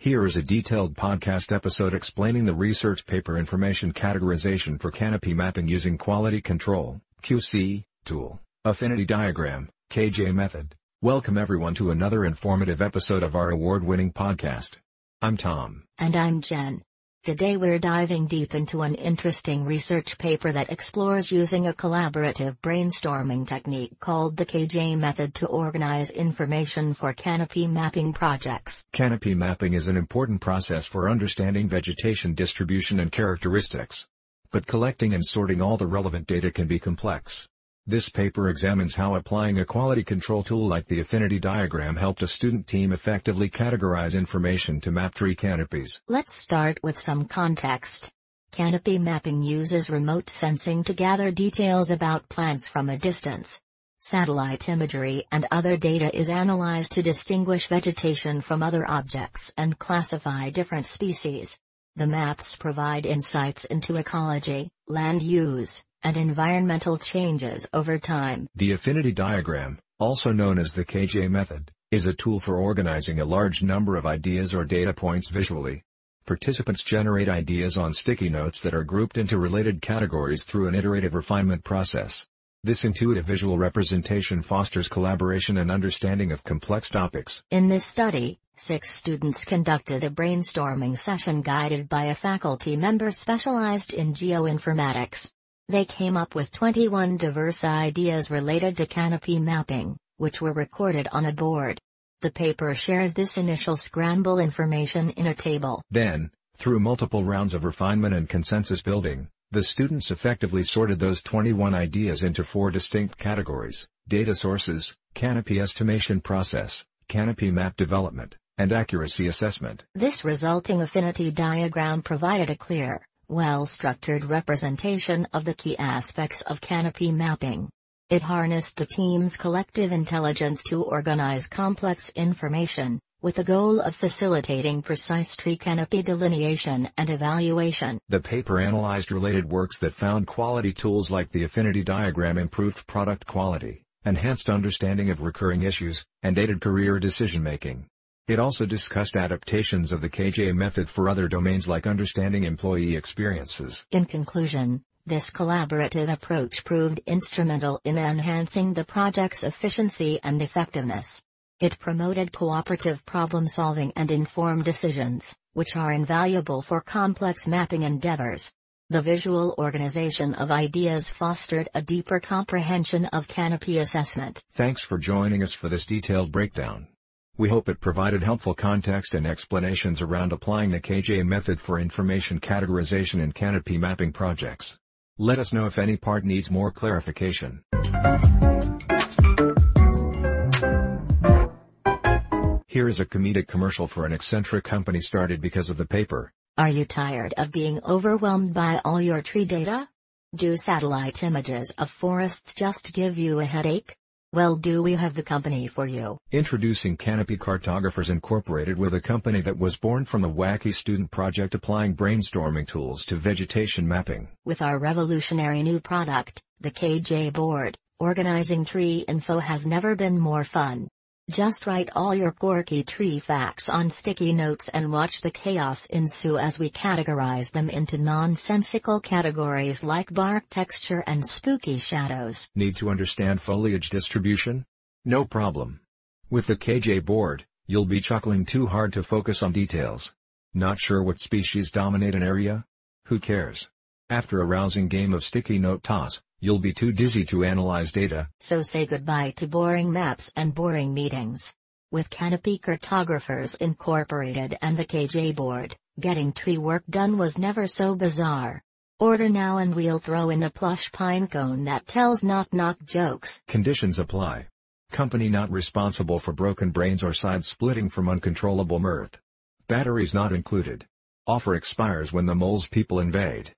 Here is a detailed podcast episode explaining the research paper information categorization for canopy mapping using quality control, QC, tool, affinity diagram, KJ method. Welcome everyone to another informative episode of our award-winning podcast. I'm Tom. And I'm Jen. Today we're diving deep into an interesting research paper that explores using a collaborative brainstorming technique called the KJ method to organize information for canopy mapping projects. Canopy mapping is an important process for understanding vegetation distribution and characteristics. But collecting and sorting all the relevant data can be complex. This paper examines how applying a quality control tool like the affinity diagram helped a student team effectively categorize information to map tree canopies. Let's start with some context. Canopy mapping uses remote sensing to gather details about plants from a distance. Satellite imagery and other data is analyzed to distinguish vegetation from other objects and classify different species. The maps provide insights into ecology, land use, and environmental changes over time. The affinity diagram, also known as the KJ method, is a tool for organizing a large number of ideas or data points visually. Participants generate ideas on sticky notes that are grouped into related categories through an iterative refinement process. This intuitive visual representation fosters collaboration and understanding of complex topics. In this study, six students conducted a brainstorming session guided by a faculty member specialized in geoinformatics. They came up with 21 diverse ideas related to canopy mapping, which were recorded on a board. The paper shares this initial scramble information in a table. Then, through multiple rounds of refinement and consensus building, the students effectively sorted those 21 ideas into four distinct categories, data sources, canopy estimation process, canopy map development, and accuracy assessment. This resulting affinity diagram provided a clear, well-structured representation of the key aspects of canopy mapping. It harnessed the team's collective intelligence to organize complex information, with the goal of facilitating precise tree canopy delineation and evaluation. The paper analyzed related works that found quality tools like the affinity diagram improved product quality, enhanced understanding of recurring issues, and aided career decision-making. It also discussed adaptations of the KJ method for other domains like understanding employee experiences. In conclusion, this collaborative approach proved instrumental in enhancing the project's efficiency and effectiveness. It promoted cooperative problem solving and informed decisions, which are invaluable for complex mapping endeavors. The visual organization of ideas fostered a deeper comprehension of canopy assessment. Thanks for joining us for this detailed breakdown. We hope it provided helpful context and explanations around applying the KJ method for information categorization in canopy mapping projects. Let us know if any part needs more clarification. Here is a comedic commercial for an eccentric company started because of the paper. Are you tired of being overwhelmed by all your tree data? Do satellite images of forests just give you a headache? Well do we have the company for you. Introducing Canopy Cartographers Incorporated with a company that was born from a wacky student project applying brainstorming tools to vegetation mapping. With our revolutionary new product, the KJ board, organizing tree info has never been more fun. Just write all your quirky tree facts on sticky notes and watch the chaos ensue as we categorize them into nonsensical categories like bark texture and spooky shadows. Need to understand foliage distribution? No problem. With the KJ board, you'll be chuckling too hard to focus on details. Not sure what species dominate an area? Who cares? After a rousing game of sticky note toss, You'll be too dizzy to analyze data. So say goodbye to boring maps and boring meetings. With Canopy Cartographers Incorporated and the KJ board, getting tree work done was never so bizarre. Order now and we'll throw in a plush pine cone that tells knock-knock jokes. Conditions apply. Company not responsible for broken brains or side splitting from uncontrollable mirth. Batteries not included. Offer expires when the moles people invade.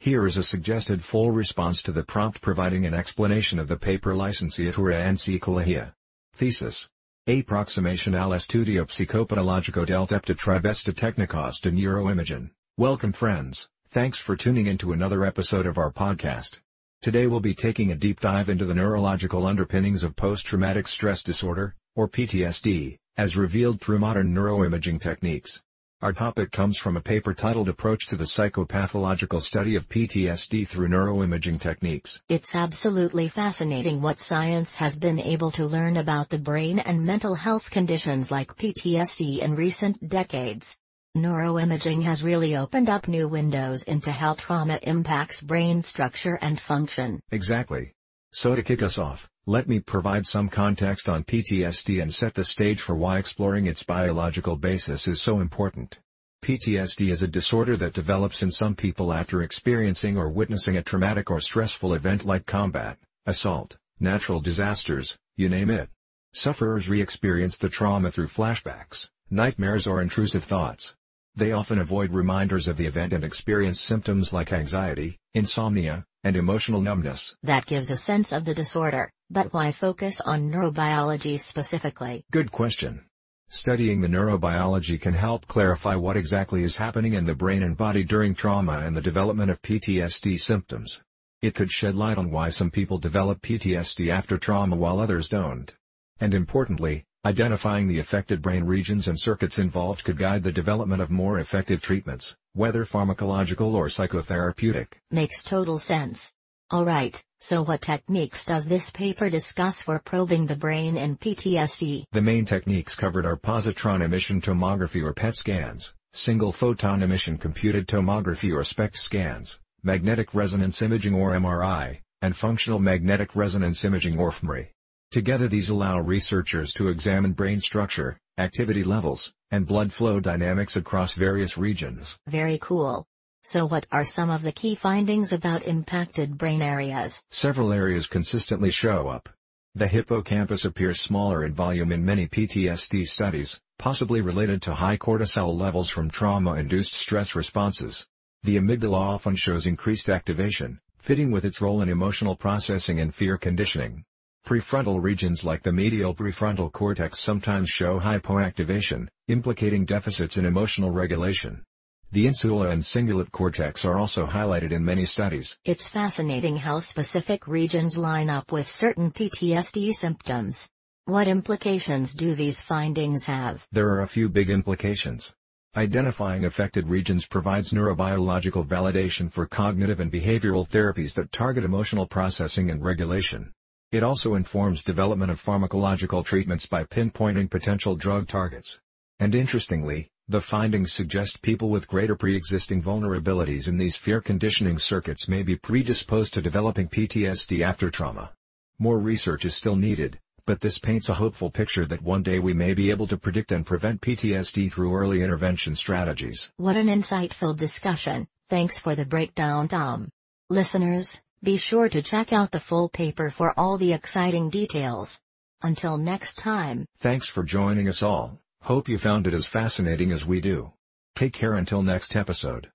Here is a suggested full response to the prompt providing an explanation of the paper Licenciatura en Psicología. Thesis. Approximation al estudio psicopatologico del tepta trivesta technicos de neuroimagen. Welcome friends, thanks for tuning in to another episode of our podcast. Today we'll be taking a deep dive into the neurological underpinnings of post-traumatic stress disorder, or PTSD, as revealed through modern neuroimaging techniques. Our topic comes from a paper titled Approach to the Psychopathological Study of PTSD Through Neuroimaging Techniques. It's absolutely fascinating what science has been able to learn about the brain and mental health conditions like PTSD in recent decades. Neuroimaging has really opened up new windows into how trauma impacts brain structure and function. Exactly. So to kick us off, let me provide some context on PTSD and set the stage for why exploring its biological basis is so important. PTSD is a disorder that develops in some people after experiencing or witnessing a traumatic or stressful event like combat, assault, natural disasters, you name it. Sufferers re-experience the trauma through flashbacks, nightmares or intrusive thoughts. They often avoid reminders of the event and experience symptoms like anxiety, insomnia, and emotional numbness. That gives a sense of the disorder, but why focus on neurobiology specifically? Good question. Studying the neurobiology can help clarify what exactly is happening in the brain and body during trauma and the development of PTSD symptoms. It could shed light on why some people develop PTSD after trauma while others don't. And importantly, identifying the affected brain regions and circuits involved could guide the development of more effective treatments whether pharmacological or psychotherapeutic. Makes total sense. Alright, so what techniques does this paper discuss for probing the brain in PTSD? The main techniques covered are positron emission tomography or PET scans, single photon emission computed tomography or SPECT scans, magnetic resonance imaging or MRI, and functional magnetic resonance imaging or fMRI. Together these allow researchers to examine brain structure, activity levels, and blood flow dynamics across various regions. Very cool. So what are some of the key findings about impacted brain areas? Several areas consistently show up. The hippocampus appears smaller in volume in many PTSD studies, possibly related to high cortisol levels from trauma-induced stress responses. The amygdala often shows increased activation, fitting with its role in emotional processing and fear conditioning. Prefrontal regions like the medial prefrontal cortex sometimes show hypoactivation, implicating deficits in emotional regulation. The insula and cingulate cortex are also highlighted in many studies. It's fascinating how specific regions line up with certain PTSD symptoms. What implications do these findings have? There are a few big implications. Identifying affected regions provides neurobiological validation for cognitive and behavioral therapies that target emotional processing and regulation. It also informs development of pharmacological treatments by pinpointing potential drug targets. And interestingly, the findings suggest people with greater pre-existing vulnerabilities in these fear conditioning circuits may be predisposed to developing PTSD after trauma. More research is still needed, but this paints a hopeful picture that one day we may be able to predict and prevent PTSD through early intervention strategies. What an insightful discussion, thanks for the breakdown Tom. Listeners, be sure to check out the full paper for all the exciting details. Until next time. Thanks for joining us all. Hope you found it as fascinating as we do. Take care until next episode.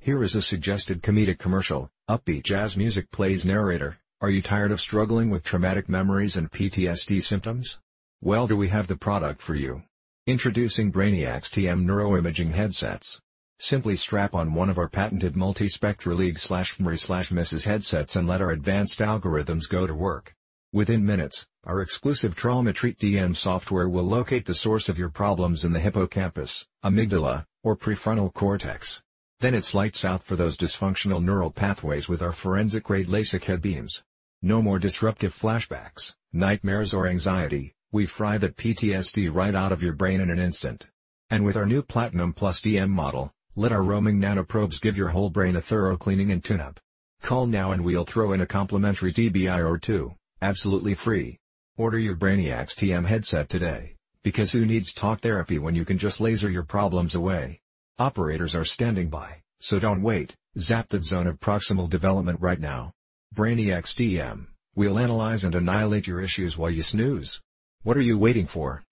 Here is a suggested comedic commercial. Upbeat jazz music plays narrator. Are you tired of struggling with traumatic memories and PTSD symptoms? Well do we have the product for you. Introducing Brainiacs TM Neuroimaging Headsets. Simply strap on one of our patented multispectra league slash slash Mrs. headsets and let our advanced algorithms go to work. Within minutes, our exclusive Trauma Treat TM software will locate the source of your problems in the hippocampus, amygdala, or prefrontal cortex. Then it's lights out for those dysfunctional neural pathways with our forensic-grade LASIK head beams. No more disruptive flashbacks, nightmares or anxiety, we fry that PTSD right out of your brain in an instant. And with our new Platinum Plus TM model, let our roaming nanoprobes give your whole brain a thorough cleaning and tune-up. Call now and we'll throw in a complimentary TBI or two, absolutely free. Order your Brainiacs TM headset today, because who needs talk therapy when you can just laser your problems away? Operators are standing by, so don't wait, zap that zone of proximal development right now. Brainiacs TM, we'll analyze and annihilate your issues while you snooze. What are you waiting for?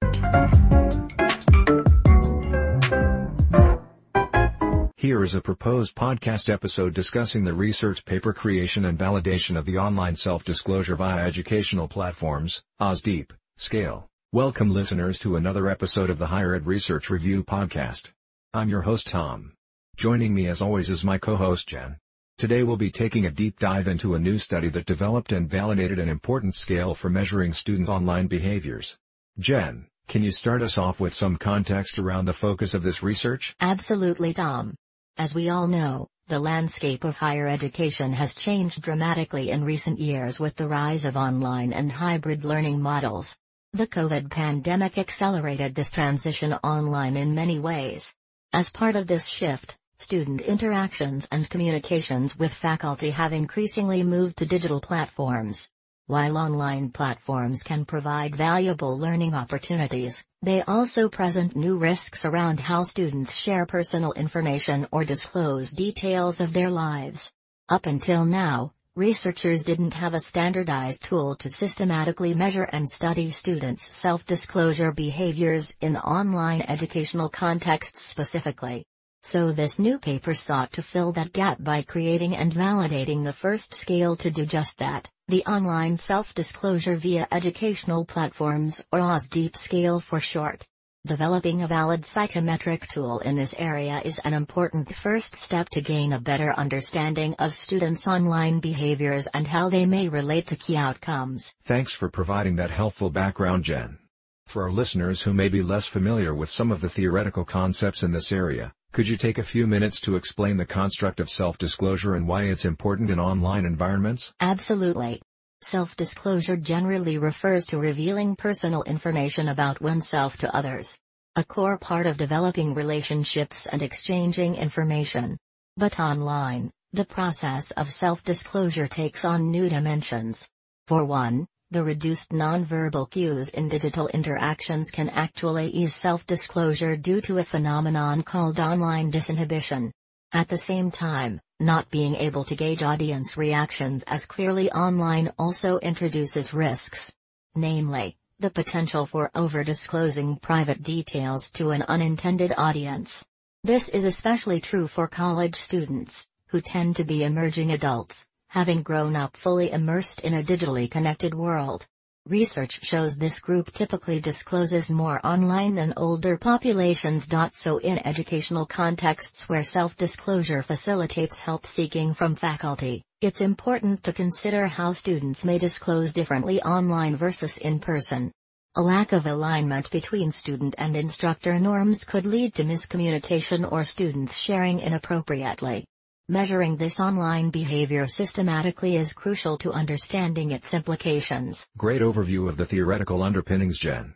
Here is a proposed podcast episode discussing the research paper creation and validation of the online self-disclosure via educational platforms, OSDEP, Scale. Welcome listeners to another episode of the Higher Ed Research Review podcast. I'm your host Tom. Joining me as always is my co-host Jen. Today we'll be taking a deep dive into a new study that developed and validated an important scale for measuring student online behaviors. Jen, can you start us off with some context around the focus of this research? Absolutely Tom. As we all know, the landscape of higher education has changed dramatically in recent years with the rise of online and hybrid learning models. The COVID pandemic accelerated this transition online in many ways. As part of this shift, Student interactions and communications with faculty have increasingly moved to digital platforms. While online platforms can provide valuable learning opportunities, they also present new risks around how students share personal information or disclose details of their lives. Up until now, researchers didn't have a standardized tool to systematically measure and study students' self-disclosure behaviors in online educational contexts specifically. So this new paper sought to fill that gap by creating and validating the first scale to do just that, the Online Self-Disclosure via Educational Platforms or OSDEP scale for short. Developing a valid psychometric tool in this area is an important first step to gain a better understanding of students' online behaviors and how they may relate to key outcomes. Thanks for providing that helpful background Jen. For our listeners who may be less familiar with some of the theoretical concepts in this area, could you take a few minutes to explain the construct of self-disclosure and why it's important in online environments? Absolutely. Self-disclosure generally refers to revealing personal information about oneself to others. A core part of developing relationships and exchanging information. But online, the process of self-disclosure takes on new dimensions. For one, the reduced nonverbal cues in digital interactions can actually ease self-disclosure due to a phenomenon called online disinhibition. At the same time, not being able to gauge audience reactions as clearly online also introduces risks. Namely, the potential for over-disclosing private details to an unintended audience. This is especially true for college students, who tend to be emerging adults, having grown up fully immersed in a digitally connected world. Research shows this group typically discloses more online than older populations. So, in educational contexts where self disclosure facilitates help seeking from faculty, it's important to consider how students may disclose differently online versus in person. A lack of alignment between student and instructor norms could lead to miscommunication or students sharing inappropriately. Measuring this online behavior systematically is crucial to understanding its implications. Great overview of the theoretical underpinnings, Jen.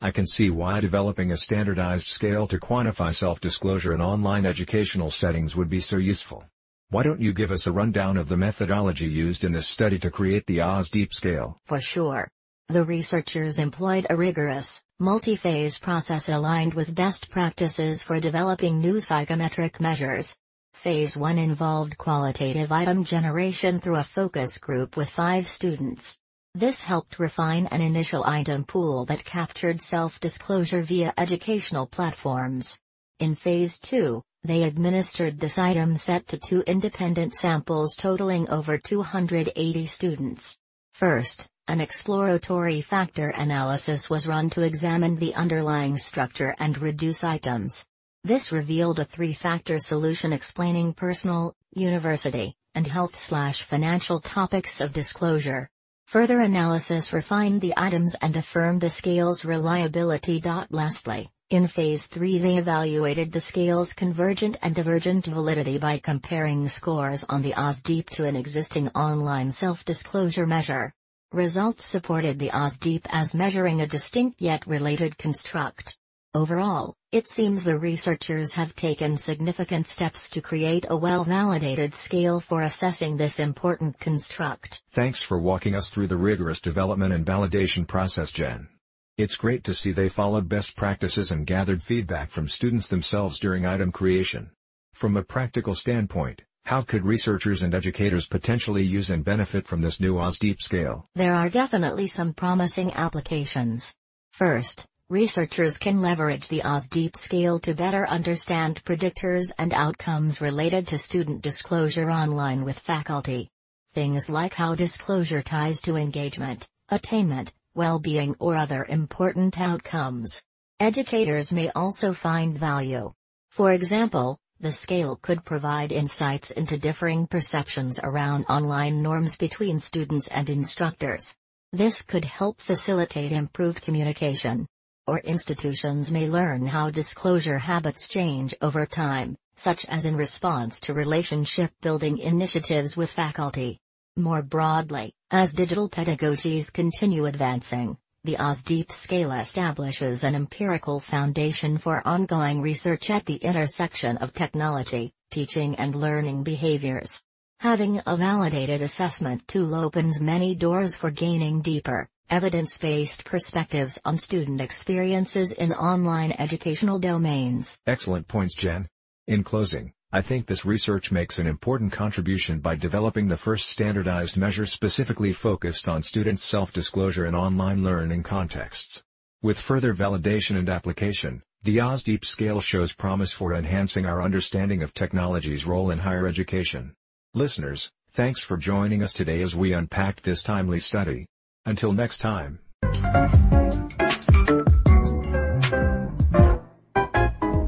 I can see why developing a standardized scale to quantify self-disclosure in online educational settings would be so useful. Why don't you give us a rundown of the methodology used in this study to create the OSDEP scale? For sure. The researchers employed a rigorous, multi-phase process aligned with best practices for developing new psychometric measures. Phase 1 involved qualitative item generation through a focus group with five students. This helped refine an initial item pool that captured self-disclosure via educational platforms. In Phase 2, they administered this item set to two independent samples totaling over 280 students. First, an exploratory factor analysis was run to examine the underlying structure and reduce items. This revealed a three-factor solution explaining personal, university, and health-slash-financial topics of disclosure. Further analysis refined the items and affirmed the scale's reliability. Lastly, in Phase 3 they evaluated the scale's convergent and divergent validity by comparing scores on the OSDEP to an existing online self-disclosure measure. Results supported the OSDEP as measuring a distinct yet related construct. Overall, it seems the researchers have taken significant steps to create a well-validated scale for assessing this important construct. Thanks for walking us through the rigorous development and validation process Jen. It's great to see they followed best practices and gathered feedback from students themselves during item creation. From a practical standpoint, how could researchers and educators potentially use and benefit from this new OSDEP scale? There are definitely some promising applications. First, Researchers can leverage the OSDEP scale to better understand predictors and outcomes related to student disclosure online with faculty. Things like how disclosure ties to engagement, attainment, well-being or other important outcomes. Educators may also find value. For example, The scale could provide insights into differing perceptions around online norms between students and instructors. This could help facilitate improved communication. Or institutions may learn how disclosure habits change over time, such as in response to relationship building initiatives with faculty. More broadly, as digital pedagogies continue advancing, the OSDEP Scale establishes an empirical foundation for ongoing research at the intersection of technology, teaching and learning behaviors. Having a validated assessment tool opens many doors for gaining deeper, evidence-based perspectives on student experiences in online educational domains. Excellent points Jen. In closing, I think this research makes an important contribution by developing the first standardized measure specifically focused on students' self-disclosure in online learning contexts. With further validation and application, the OSDEP scale shows promise for enhancing our understanding of technology's role in higher education. Listeners, thanks for joining us today as we unpacked this timely study. Until next time.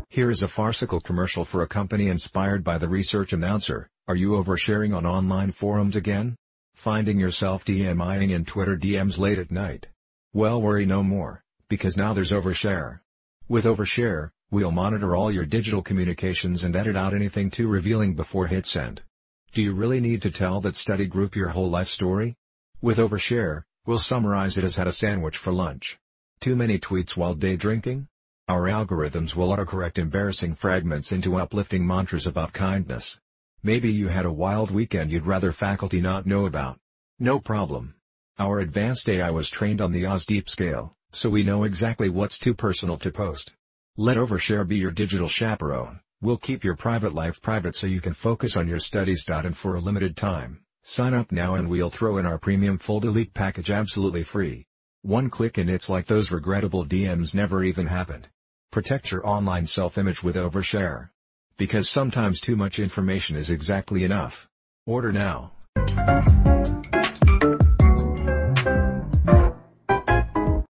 Here is a farcical commercial for a company inspired by the research announcer, are you oversharing on online forums again? Finding yourself DMIing in Twitter DMs late at night? Well worry no more, because now there's Overshare. With Overshare, we'll monitor all your digital communications and edit out anything too revealing before hit send. Do you really need to tell that study group your whole life story? With Overshare, we'll summarize it as had a sandwich for lunch. Too many tweets while day drinking? Our algorithms will autocorrect embarrassing fragments into uplifting mantras about kindness. Maybe you had a wild weekend you'd rather faculty not know about. No problem. Our advanced AI was trained on the OSDEP scale, so we know exactly what's too personal to post. Let Overshare be your digital chaperone. We'll keep your private life private so you can focus on your studies. And for a limited time, sign up now and we'll throw in our premium full delete package absolutely free. One click and it's like those regrettable DMs never even happened. Protect your online self-image with Overshare. Because sometimes too much information is exactly enough. Order now.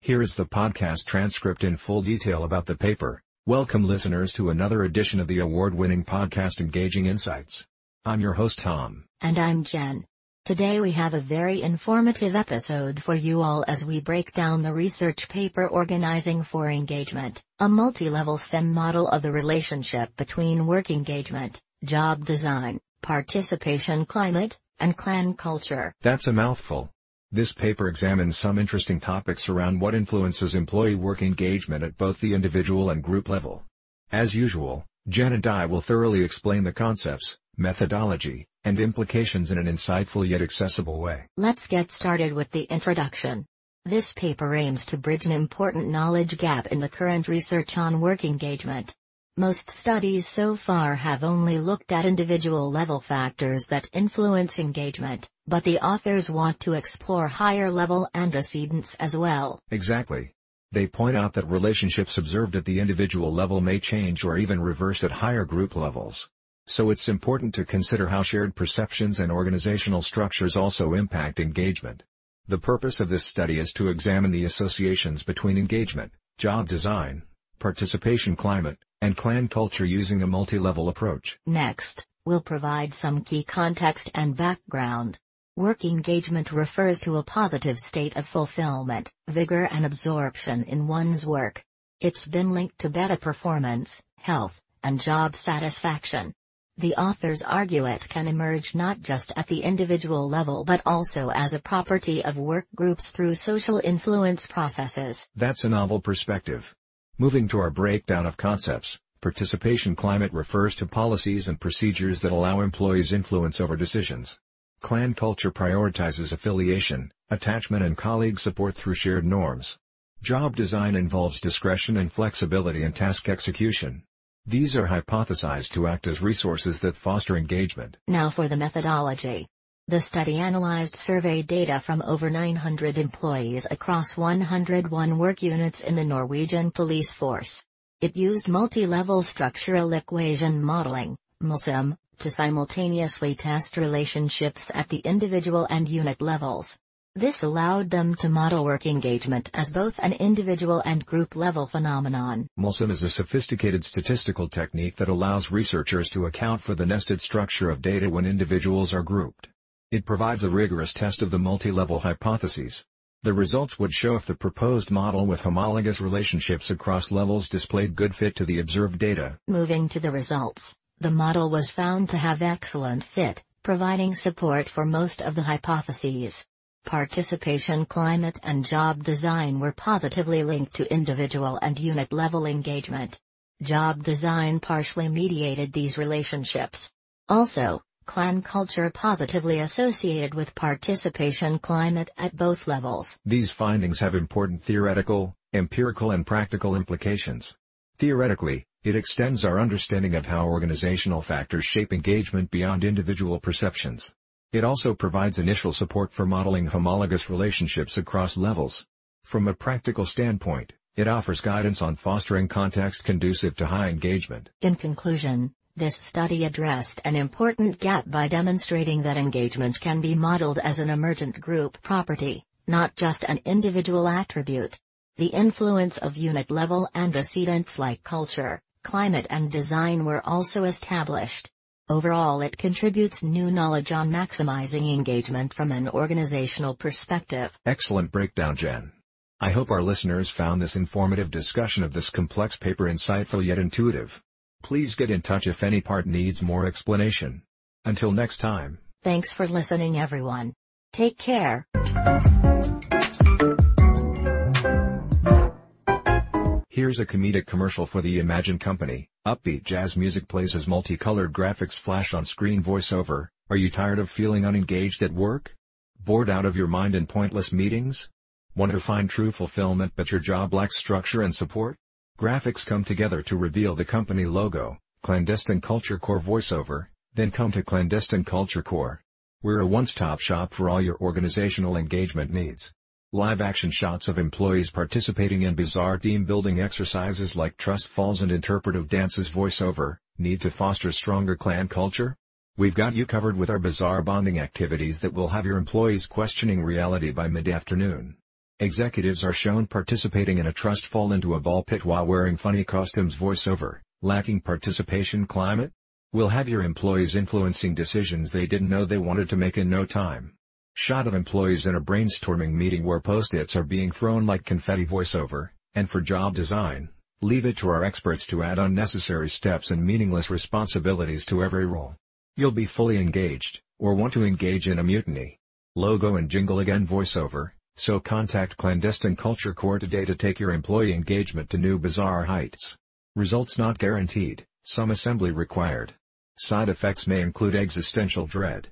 Here is the podcast transcript in full detail about the paper. Welcome listeners to another edition of the award-winning podcast Engaging Insights. I'm your host Tom. And I'm Jen. Today we have a very informative episode for you all as we break down the research paper Organizing for Engagement, a multi-level SEM model of the relationship between work engagement, job design, participation climate, and clan culture. That's a mouthful. This paper examines some interesting topics around what influences employee work engagement at both the individual and group level. As usual, Jen and I will thoroughly explain the concepts, methodology, and implications in an insightful yet accessible way. Let's get started with the introduction. This paper aims to bridge an important knowledge gap in the current research on work engagement. Most studies so far have only looked at individual level factors that influence engagement, but the authors want to explore higher level antecedents as well. Exactly. They point out that relationships observed at the individual level may change or even reverse at higher group levels. So it's important to consider how shared perceptions and organizational structures also impact engagement. The purpose of this study is to examine the associations between engagement, job design, participation climate, and clan culture using a multi-level approach. Next, we'll provide some key context and background. Work engagement refers to a positive state of fulfillment, vigor and absorption in one's work. It's been linked to better performance, health, and job satisfaction. The authors argue it can emerge not just at the individual level but also as a property of work groups through social influence processes. That's a novel perspective. Moving to our breakdown of concepts, participation climate refers to policies and procedures that allow employees influence over decisions. Clan culture prioritizes affiliation, attachment and colleague support through shared norms. Job design involves discretion and flexibility in task execution. These are hypothesized to act as resources that foster engagement. Now for the methodology. The study analyzed survey data from over 900 employees across 101 work units in the Norwegian police force. It used multi-level structural equation modeling, MLSEM, to simultaneously test relationships at the individual and unit levels. This allowed them to model work engagement as both an individual and group level phenomenon. MLSEM is a sophisticated statistical technique that allows researchers to account for the nested structure of data when individuals are grouped. It provides a rigorous test of the multi-level hypotheses. The results would show if the proposed model with homologous relationships across levels displayed good fit to the observed data. Moving to the results, the model was found to have excellent fit, providing support for most of the hypotheses. Participation climate and job design were positively linked to individual and unit level engagement. Job design partially mediated these relationships. Also, clan culture positively associated with participation climate at both levels. These findings have important theoretical, empirical and practical implications. Theoretically, it extends our understanding of how organizational factors shape engagement beyond individual perceptions. It also provides initial support for modeling homologous relationships across levels. From a practical standpoint, it offers guidance on fostering context conducive to high engagement. In conclusion, this study addressed an important gap by demonstrating that engagement can be modeled as an emergent group property, not just an individual attribute. The influence of unit level antecedents like culture, climate and design were also established. Overall it contributes new knowledge on maximizing engagement from an organizational perspective. Excellent breakdown Jen. I hope our listeners found this informative discussion of this complex paper insightful yet intuitive. Please get in touch if any part needs more explanation. Until next time. Thanks for listening everyone. Take care. Here's a comedic commercial for the Imagine Company. Upbeat jazz music plays as multicolored graphics flash on screen voiceover. Are you tired of feeling unengaged at work? Bored out of your mind in pointless meetings? Want to find true fulfillment but your job lacks structure and support? Graphics come together to reveal the company logo, Clandestine Culture Core voiceover, then come to Clandestine Culture Core. We're a one-stop shop for all your organizational engagement needs. Live-action shots of employees participating in bizarre team-building exercises like trust falls and interpretive dances voiceover, need to foster stronger clan culture? We've got you covered with our bizarre bonding activities that will have your employees questioning reality by mid-afternoon. Executives are shown participating in a trust fall into a ball pit while wearing funny costumes voiceover, lacking participation climate? We'll have your employees influencing decisions they didn't know they wanted to make in no time. Shot of employees in a brainstorming meeting where post-its are being thrown like confetti voiceover, and for job design, leave it to our experts to add unnecessary steps and meaningless responsibilities to every role. You'll be fully engaged, or want to engage in a mutiny. Logo and jingle again voiceover, so contact Clandestine Culture Core today to take your employee engagement to new bizarre heights. Results not guaranteed, some assembly required. Side effects may include existential dread.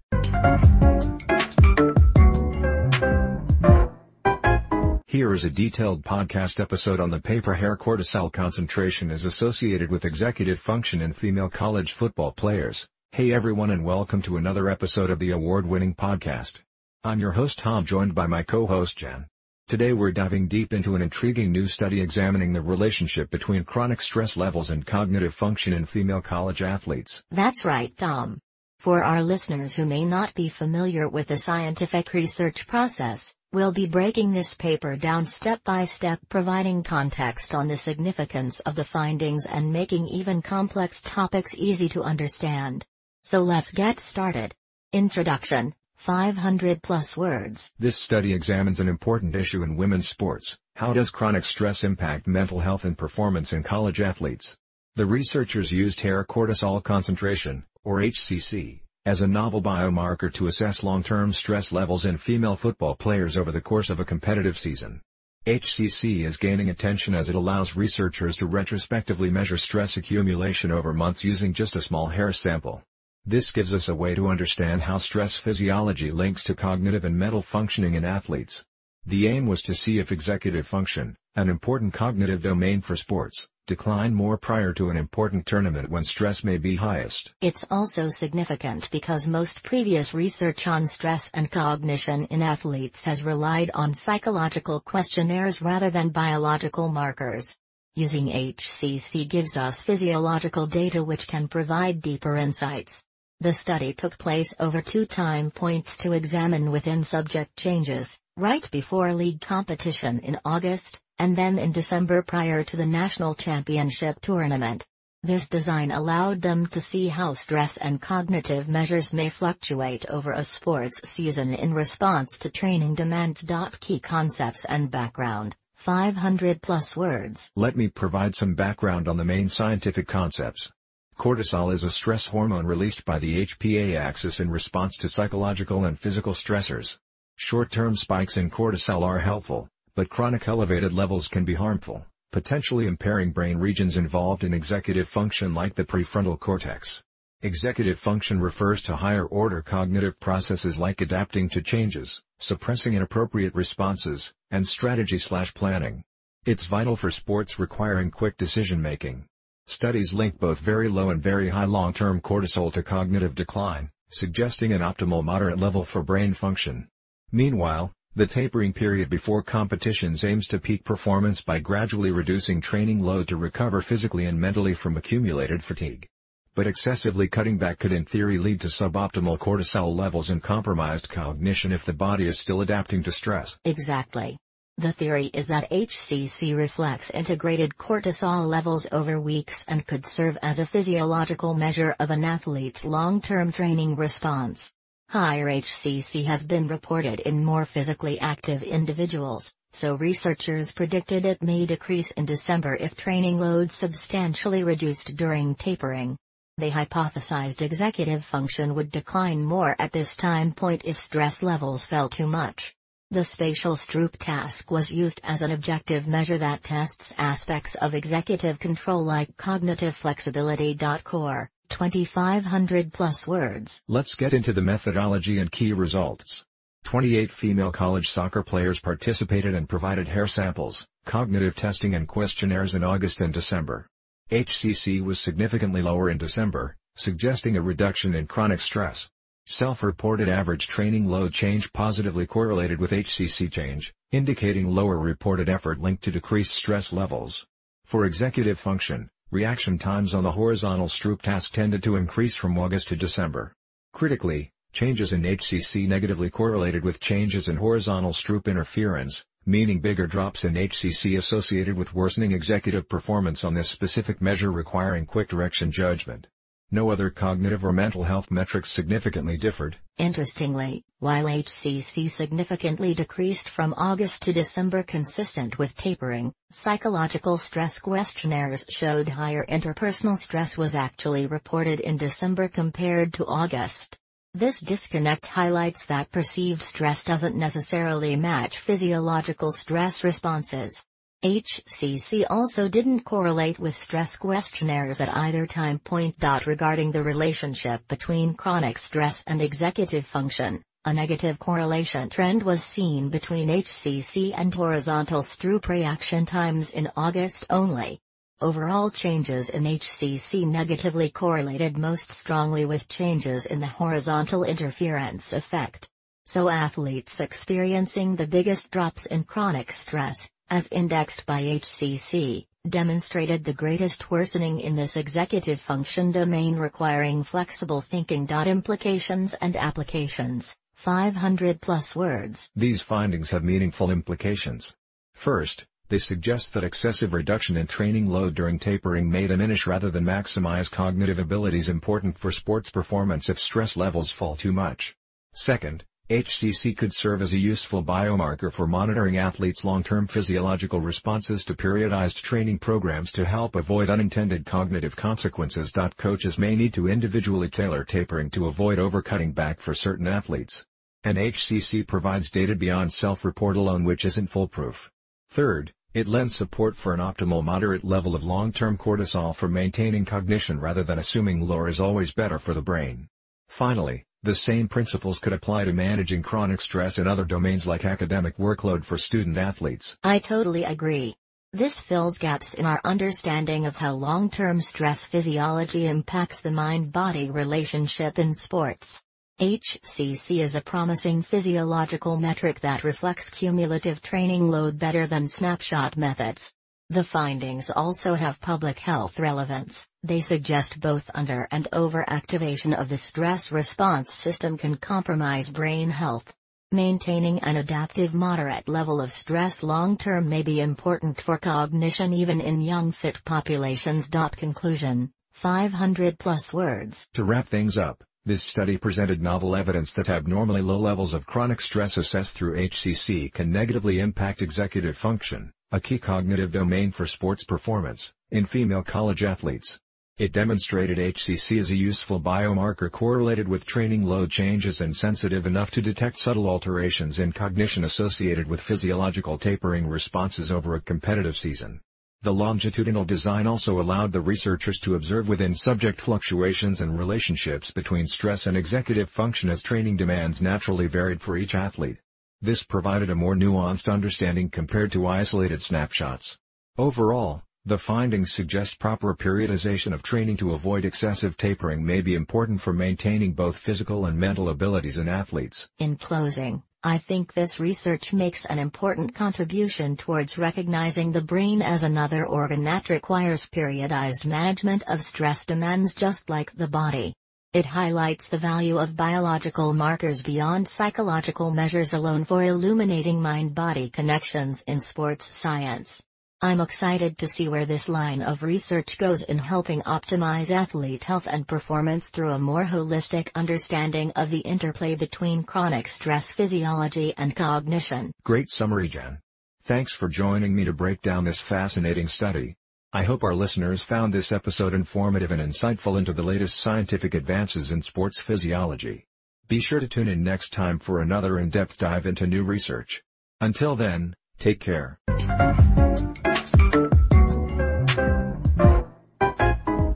Here is a detailed podcast episode on the paper hair cortisol concentration is associated with executive function in female college football players. Hey everyone and welcome to another episode of the award-winning podcast. I'm your host Tom joined by my co-host Jen. Today we're diving deep into an intriguing new study examining the relationship between chronic stress levels and cognitive function in female college athletes. That's right Tom. For our listeners who may not be familiar with the scientific research process, we'll be breaking this paper down step by step providing context on the significance of the findings and making even complex topics easy to understand. So let's get started. Introduction 500 plus words. This study examines an important issue in women's sports. How does chronic stress impact mental health and performance in college athletes? The researchers used hair cortisol concentration, or HCC, as a novel biomarker to assess long-term stress levels in female football players over the course of a competitive season. HCC is gaining attention as it allows researchers to retrospectively measure stress accumulation over months using just a small hair sample. This gives us a way to understand how stress physiology links to cognitive and mental functioning in athletes. The aim was to see if executive function, an important cognitive domain for sports, decline more prior to an important tournament when stress may be highest. It's also significant because most previous research on stress and cognition in athletes has relied on psychological questionnaires rather than biological markers. Using HCC gives us physiological data which can provide deeper insights. The study took place over two time points to examine within subject changes, right before league competition in August, and then in December prior to the national championship tournament. This design allowed them to see how stress and cognitive measures may fluctuate over a sports season in response to training demands. Key concepts and background 500 plus words. Let me provide some background on the main scientific concepts. Cortisol is a stress hormone released by the HPA axis in response to psychological and physical stressors. Short-term spikes in cortisol are helpful, but chronic elevated levels can be harmful, potentially impairing brain regions involved in executive function like the prefrontal cortex. Executive function refers to higher-order cognitive processes like adapting to changes, suppressing inappropriate responses, and strategy-slash-planning. It's vital for sports requiring quick decision-making. Studies link both very low and very high long-term cortisol to cognitive decline, suggesting an optimal moderate level for brain function. Meanwhile, the tapering period before competitions aims to peak performance by gradually reducing training load to recover physically and mentally from accumulated fatigue. But excessively cutting back could in theory lead to suboptimal cortisol levels and compromised cognition if the body is still adapting to stress. Exactly. The theory is that HCC reflects integrated cortisol levels over weeks and could serve as a physiological measure of an athlete's long-term training response. Higher HCC has been reported in more physically active individuals, so researchers predicted it may decrease in December if training load substantially reduced during tapering. They hypothesized executive function would decline more at this time point if stress levels fell too much. The spatial Stroop task was used as an objective measure that tests aspects of executive control like cognitive flexibility. Core, 2500 plus words. Let's get into the methodology and key results. 28 female college soccer players participated and provided hair samples, cognitive testing and questionnaires in August and December. HCC was significantly lower in December, suggesting a reduction in chronic stress. Self-reported average training load change positively correlated with HCC change, indicating lower reported effort linked to decreased stress levels. For executive function, reaction times on the horizontal Stroop task tended to increase from August to December. Critically, changes in HCC negatively correlated with changes in horizontal Stroop interference, meaning bigger drops in HCC associated with worsening executive performance on this specific measure requiring quick direction judgment. No other cognitive or mental health metrics significantly differed. Interestingly, while HCC significantly decreased from August to December consistent with tapering, psychological stress questionnaires showed higher interpersonal stress was actually reported in December compared to August. This disconnect highlights that perceived stress doesn't necessarily match physiological stress responses. HCC also didn't correlate with stress questionnaires at either time point. Regarding the relationship between chronic stress and executive function, a negative correlation trend was seen between HCC and horizontal Stroop reaction times in August only. Overall changes in HCC negatively correlated most strongly with changes in the horizontal interference effect. So athletes experiencing the biggest drops in chronic stress, as indexed by HCC, demonstrated the greatest worsening in this executive function domain requiring flexible thinking. Implications and applications 500 plus words. These findings have meaningful implications. First, they suggest that excessive reduction in training load during tapering may diminish rather than maximize cognitive abilities important for sports performance if stress levels fall too much. Second, HCC could serve as a useful biomarker for monitoring athletes' long-term physiological responses to periodized training programs to help avoid unintended cognitive consequences. Coaches may need to individually tailor tapering to avoid overcutting back for certain athletes. And HCC provides data beyond self-report alone which isn't foolproof. Third, it lends support for an optimal moderate level of long-term cortisol for maintaining cognition rather than assuming lower is always better for the brain. Finally, the same principles could apply to managing chronic stress in other domains like academic workload for student athletes. I totally agree. This fills gaps in our understanding of how long-term stress physiology impacts the mind-body relationship in sports. HCC is a promising physiological metric that reflects cumulative training load better than snapshot methods. The findings also have public health relevance. They suggest both under and overactivation of the stress response system can compromise brain health. Maintaining an adaptive moderate level of stress long term may be important for cognition even in young fit populations. Conclusion 500 plus words. To wrap things up, this study presented novel evidence that abnormally low levels of chronic stress assessed through HCC can negatively impact executive function, a key cognitive domain for sports performance, in female college athletes. It demonstrated HCC as a useful biomarker correlated with training load changes and sensitive enough to detect subtle alterations in cognition associated with physiological tapering responses over a competitive season. The longitudinal design also allowed the researchers to observe within subject fluctuations and relationships between stress and executive function as training demands naturally varied for each athlete. This provided a more nuanced understanding compared to isolated snapshots. Overall, the findings suggest proper periodization of training to avoid excessive tapering may be important for maintaining both physical and mental abilities in athletes. In closing, I think this research makes an important contribution towards recognizing the brain as another organ that requires periodized management of stress demands just like the body. It highlights the value of biological markers beyond psychological measures alone for illuminating mind body connections in sports science. I'm excited to see where this line of research goes in helping optimize athlete health and performance through a more holistic understanding of the interplay between chronic stress physiology and cognition. Great summary, Jen. Thanks for joining me to break down this fascinating study. I hope our listeners found this episode informative and insightful into the latest scientific advances in sports physiology. Be sure to tune in next time for another in-depth dive into new research. Until then, take care.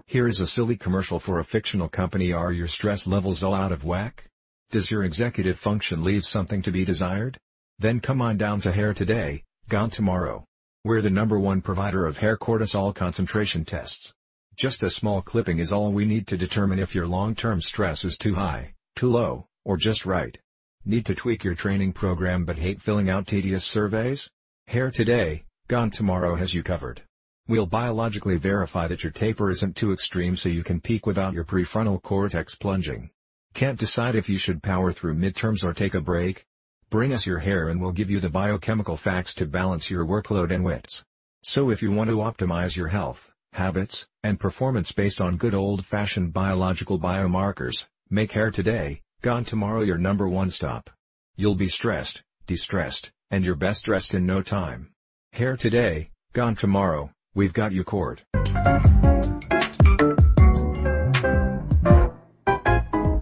Here is a silly commercial for a fictional company Are your stress levels all out of whack? Does your executive function leave something to be desired? Then come on down to Hair Today, Gone Tomorrow. We're the number one provider of hair cortisol concentration tests. Just a small clipping is all we need to determine if your long-term stress is too high, too low, or just right. Need to tweak your training program but hate filling out tedious surveys? Hair Today, Gone Tomorrow has you covered. We'll biologically verify that your taper isn't too extreme so you can peak without your prefrontal cortex plunging. Can't decide if you should power through midterms or take a break? Bring us your hair and we'll give you the biochemical facts to balance your workload and wits. So if you want to optimize your health, habits, and performance based on good old-fashioned biological biomarkers, make hair today, gone tomorrow your number one stop. You'll be stressed, distressed, and your best dressed in no time. Hair today, gone tomorrow. We've got you court.